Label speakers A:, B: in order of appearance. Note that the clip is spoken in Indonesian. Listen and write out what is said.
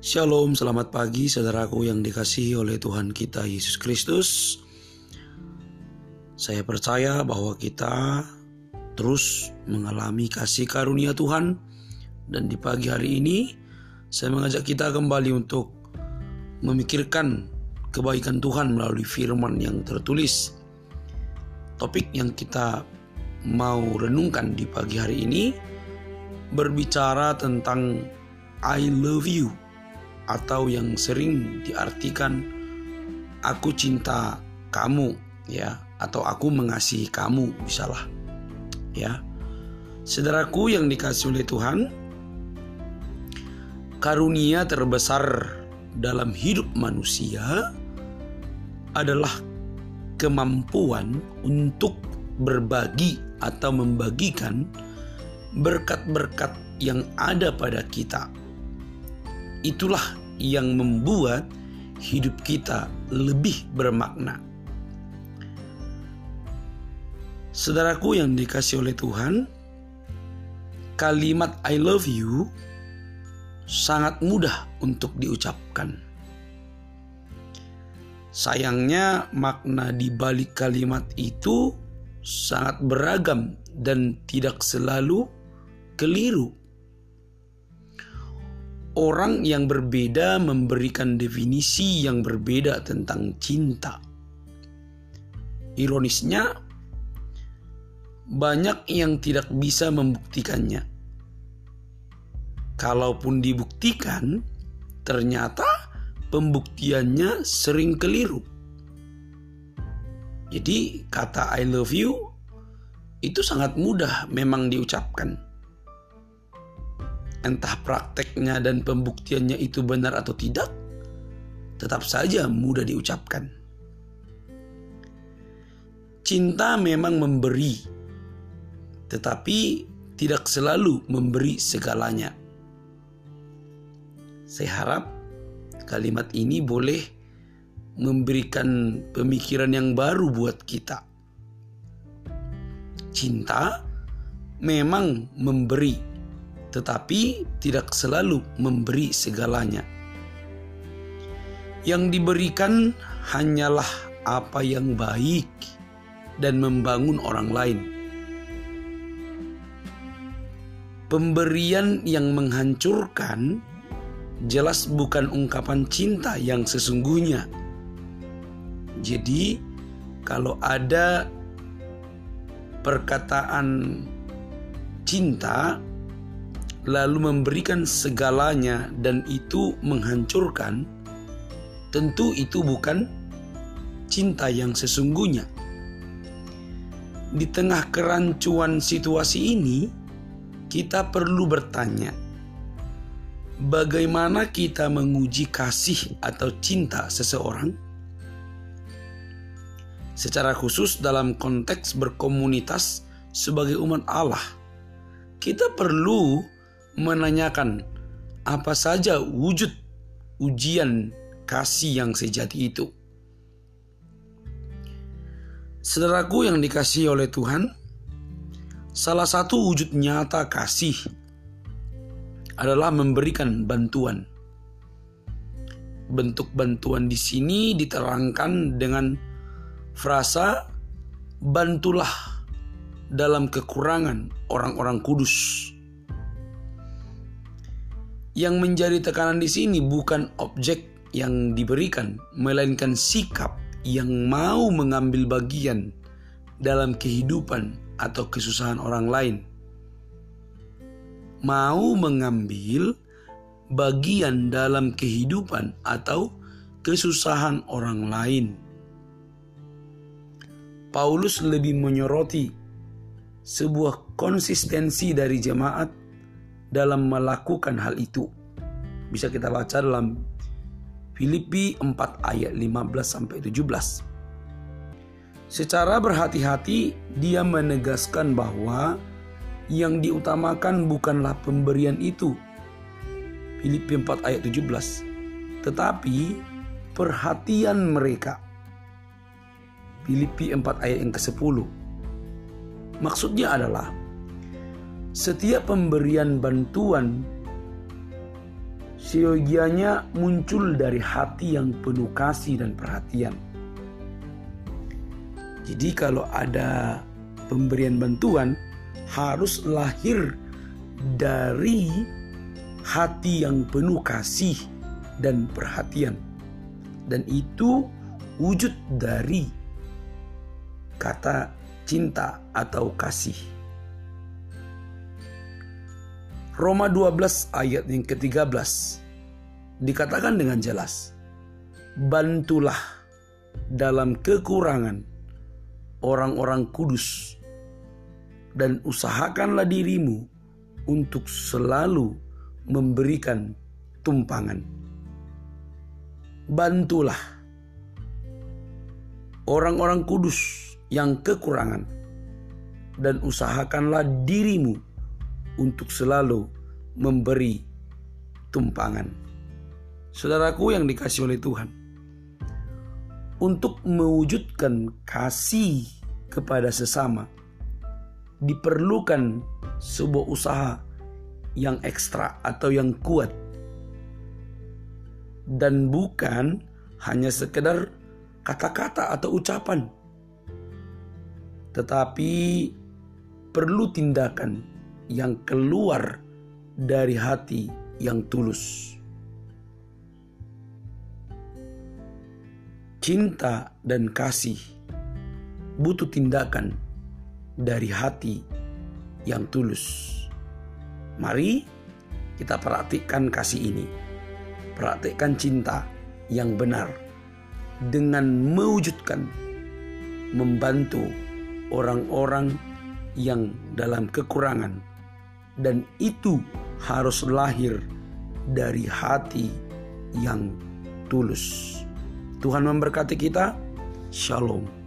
A: Shalom, selamat pagi saudaraku yang dikasihi oleh Tuhan kita Yesus Kristus. Saya percaya bahwa kita terus mengalami kasih karunia Tuhan dan di pagi hari ini saya mengajak kita kembali untuk memikirkan kebaikan Tuhan melalui firman yang tertulis. Topik yang kita mau renungkan di pagi hari ini berbicara tentang I love you atau yang sering diartikan aku cinta kamu ya atau aku mengasihi kamu misalnya ya saudaraku yang dikasih oleh Tuhan karunia terbesar dalam hidup manusia adalah kemampuan untuk berbagi atau membagikan berkat-berkat yang ada pada kita. Itulah yang membuat hidup kita lebih bermakna. Saudaraku yang dikasih oleh Tuhan, kalimat I love you sangat mudah untuk diucapkan. Sayangnya makna di balik kalimat itu sangat beragam dan tidak selalu keliru orang yang berbeda memberikan definisi yang berbeda tentang cinta. Ironisnya, banyak yang tidak bisa membuktikannya. Kalaupun dibuktikan, ternyata pembuktiannya sering keliru. Jadi, kata "I love you" itu sangat mudah memang diucapkan entah prakteknya dan pembuktiannya itu benar atau tidak, tetap saja mudah diucapkan. Cinta memang memberi, tetapi tidak selalu memberi segalanya. Saya harap kalimat ini boleh memberikan pemikiran yang baru buat kita. Cinta memang memberi tetapi tidak selalu memberi segalanya. Yang diberikan hanyalah apa yang baik dan membangun orang lain. Pemberian yang menghancurkan jelas bukan ungkapan cinta yang sesungguhnya. Jadi, kalau ada perkataan cinta lalu memberikan segalanya dan itu menghancurkan, tentu itu bukan cinta yang sesungguhnya. Di tengah kerancuan situasi ini, kita perlu bertanya, bagaimana kita menguji kasih atau cinta seseorang? Secara khusus dalam konteks berkomunitas sebagai umat Allah, kita perlu menanyakan apa saja wujud ujian kasih yang sejati itu. Saudaraku yang dikasihi oleh Tuhan, salah satu wujud nyata kasih adalah memberikan bantuan. Bentuk bantuan di sini diterangkan dengan frasa bantulah dalam kekurangan orang-orang kudus. Yang menjadi tekanan di sini bukan objek yang diberikan, melainkan sikap yang mau mengambil bagian dalam kehidupan atau kesusahan orang lain. Mau mengambil bagian dalam kehidupan atau kesusahan orang lain. Paulus lebih menyoroti sebuah konsistensi dari jemaat dalam melakukan hal itu. Bisa kita baca dalam Filipi 4 ayat 15 sampai 17. Secara berhati-hati dia menegaskan bahwa yang diutamakan bukanlah pemberian itu. Filipi 4 ayat 17. Tetapi perhatian mereka. Filipi 4 ayat yang ke-10. Maksudnya adalah setiap pemberian bantuan seyogianya muncul dari hati yang penuh kasih dan perhatian. Jadi kalau ada pemberian bantuan harus lahir dari hati yang penuh kasih dan perhatian. Dan itu wujud dari kata cinta atau kasih. Roma 12 ayat yang ke-13 dikatakan dengan jelas, Bantulah dalam kekurangan orang-orang kudus dan usahakanlah dirimu untuk selalu memberikan tumpangan. Bantulah orang-orang kudus yang kekurangan dan usahakanlah dirimu untuk selalu memberi tumpangan. Saudaraku yang dikasih oleh Tuhan, untuk mewujudkan kasih kepada sesama, diperlukan sebuah usaha yang ekstra atau yang kuat, dan bukan hanya sekedar kata-kata atau ucapan, tetapi perlu tindakan yang keluar dari hati yang tulus. Cinta dan kasih butuh tindakan dari hati yang tulus. Mari kita perhatikan kasih ini. Perhatikan cinta yang benar dengan mewujudkan membantu orang-orang yang dalam kekurangan dan itu harus lahir dari hati yang tulus. Tuhan memberkati kita. Shalom.